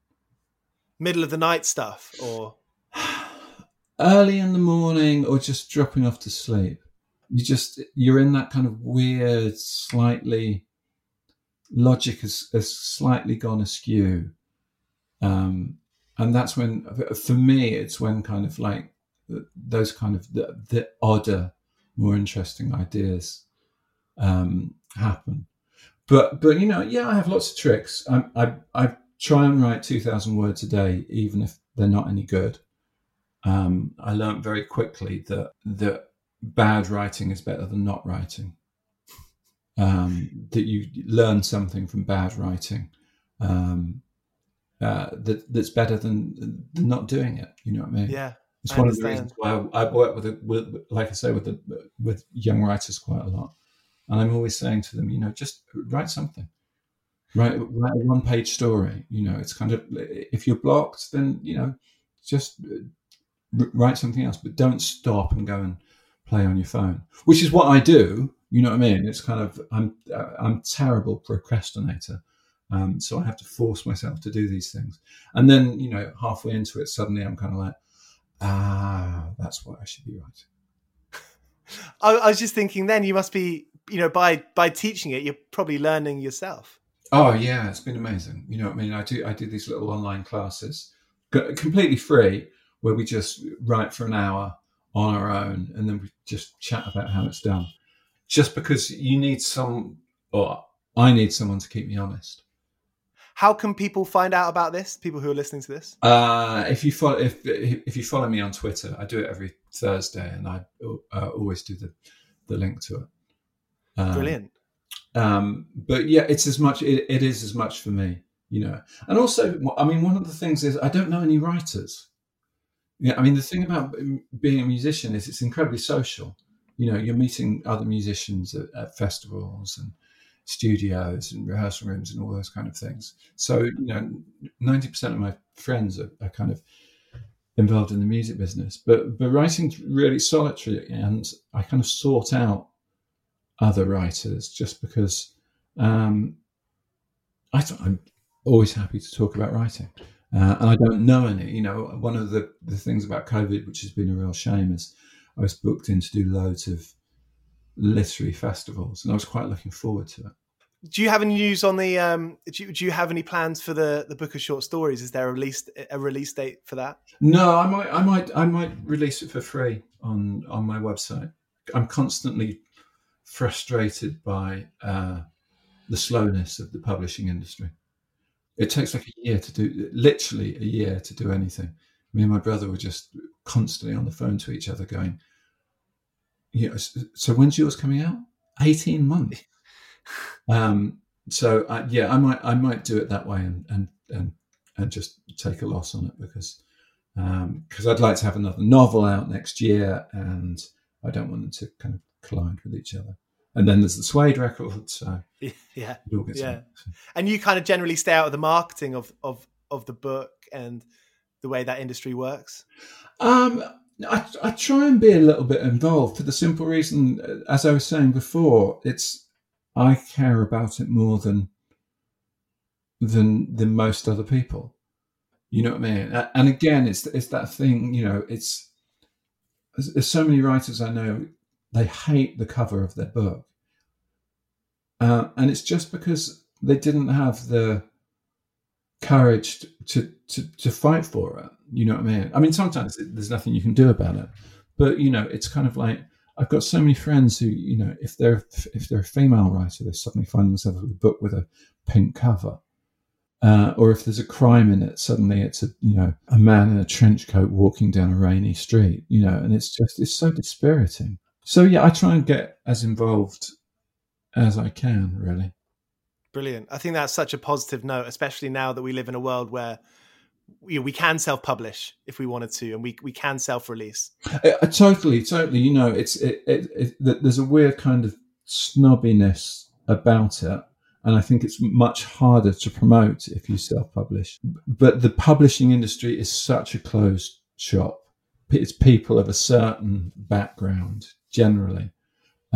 Middle of the night stuff or early in the morning or just dropping off to sleep. You just you're in that kind of weird, slightly logic has, has slightly gone askew um, and that's when, for me, it's when kind of like those kind of the, the odder, more interesting ideas um, happen. But but you know, yeah, I have lots of tricks. I I, I try and write two thousand words a day, even if they're not any good. Um, I learned very quickly that that bad writing is better than not writing. Um, that you learn something from bad writing. Um, uh, that that's better than, than not doing it. You know what I mean? Yeah. It's I one understand. of the reasons why I, I work with, a, with, like I say, with the, with young writers quite a lot, and I'm always saying to them, you know, just write something. Write, write a one page story. You know, it's kind of, if you're blocked, then, you know, just uh, write something else, but don't stop and go and play on your phone, which is what I do. You know what I mean? It's kind of, I'm, uh, I'm terrible procrastinator. Um, so I have to force myself to do these things. And then, you know, halfway into it, suddenly I'm kind of like, ah, that's what I should be writing. I, I was just thinking then you must be, you know, by by teaching it, you're probably learning yourself. Oh yeah, it's been amazing. You know, what I mean, I do I do these little online classes, completely free, where we just write for an hour on our own, and then we just chat about how it's done. Just because you need some, or I need someone to keep me honest. How can people find out about this? People who are listening to this. Uh, if you follow if if you follow me on Twitter, I do it every Thursday, and I uh, always do the the link to it. Um, Brilliant. Um, but yeah, it's as much. It, it is as much for me, you know. And also, I mean, one of the things is I don't know any writers. Yeah, I mean, the thing about being a musician is it's incredibly social. You know, you're meeting other musicians at, at festivals and studios and rehearsal rooms and all those kind of things. So, you know, 90% of my friends are, are kind of involved in the music business, but, but writing's really solitary and I kind of sought out other writers just because um, I am always happy to talk about writing. Uh, and I don't know any. You know, one of the, the things about COVID, which has been a real shame, is I was booked in to do loads of literary festivals, and I was quite looking forward to it. Do you have any news on the? Um, do, you, do you have any plans for the the book of short stories? Is there a release a release date for that? No, I might I might I might release it for free on on my website. I'm constantly frustrated by uh, the slowness of the publishing industry. It takes like a year to do, literally a year to do anything. Me and my brother were just constantly on the phone to each other, going, yeah. So when's yours coming out? Eighteen months. um, so uh, yeah, I might I might do it that way and and and and just take a loss on it because um, because um, I'd like to have another novel out next year and I don't want them to kind of collide with each other. And then there's the Suede record, so yeah, yeah. And you kind of generally stay out of the marketing of of of the book and the way that industry works. Um, I, I try and be a little bit involved for the simple reason, uh, as I was saying before, it's I care about it more than than than most other people. You know what I mean? And again, it's it's that thing. You know, it's there's, so many writers I know they hate the cover of their book, uh, and it's just because they didn't have the courage to, to, to, fight for it. You know what I mean? I mean, sometimes there's nothing you can do about it, but you know, it's kind of like I've got so many friends who, you know, if they're if they're a female writer, they suddenly find themselves with a book with a pink cover, uh, or if there's a crime in it, suddenly it's a you know a man in a trench coat walking down a rainy street, you know, and it's just it's so dispiriting. So yeah, I try and get as involved as I can, really. Brilliant. I think that's such a positive note, especially now that we live in a world where know, we can self-publish if we wanted to, and we we can self-release. Uh, uh totally, totally. You know, it's it, it, it, there's a weird kind of snobbiness about it, and I think it's much harder to promote if you self-publish. But the publishing industry is such a closed shop. It's people of a certain background generally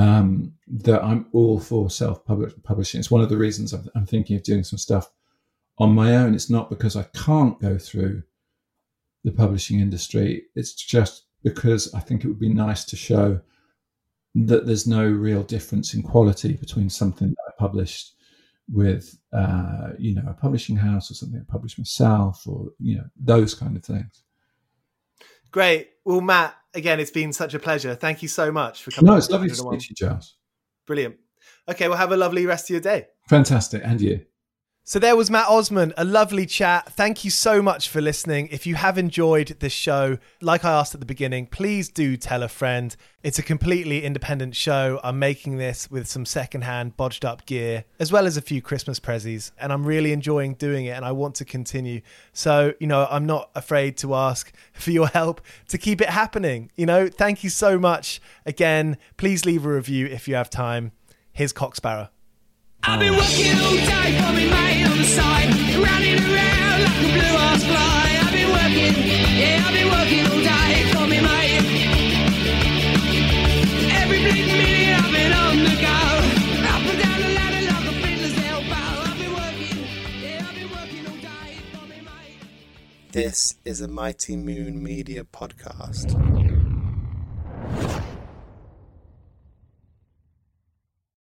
um, that I'm all for self publishing. It's one of the reasons I'm, thinking of doing some stuff on my own. It's not because I can't go through the publishing industry, it's just because I think it would be nice to show that there's no real difference in quality between something that I published with uh, you know a publishing house or something I published myself or you know those kind of things. Great. Well, Mat, again, it's been such a pleasure. Thank you so much for coming. No, it's lovely to speak to you, Charles. Brilliant. Okay, well, have a lovely rest of your day. Fantastic. And you. So there was Mat Osman, a lovely chat. Thank you so much for listening. If you have enjoyed this show, like I asked at the beginning, please do tell a friend. It's a completely independent show. I'm making this with some secondhand bodged up gear, as well as a few Christmas prezzies, and I'm really enjoying doing it and I want to continue. So, you know, I'm not afraid to ask for your help to keep it happening. You know, thank you so much. Again, please leave a review if you have time. Here's I've been working all day for me mate on the side, running around like a blue ass fly. I've been working, yeah, I've been working all day for me mate. Every bleeding minute I've been on the go, up and down the ladder like a. I've been working, yeah, I've been working all day for me mate. This is a Mighty Moon Media podcast.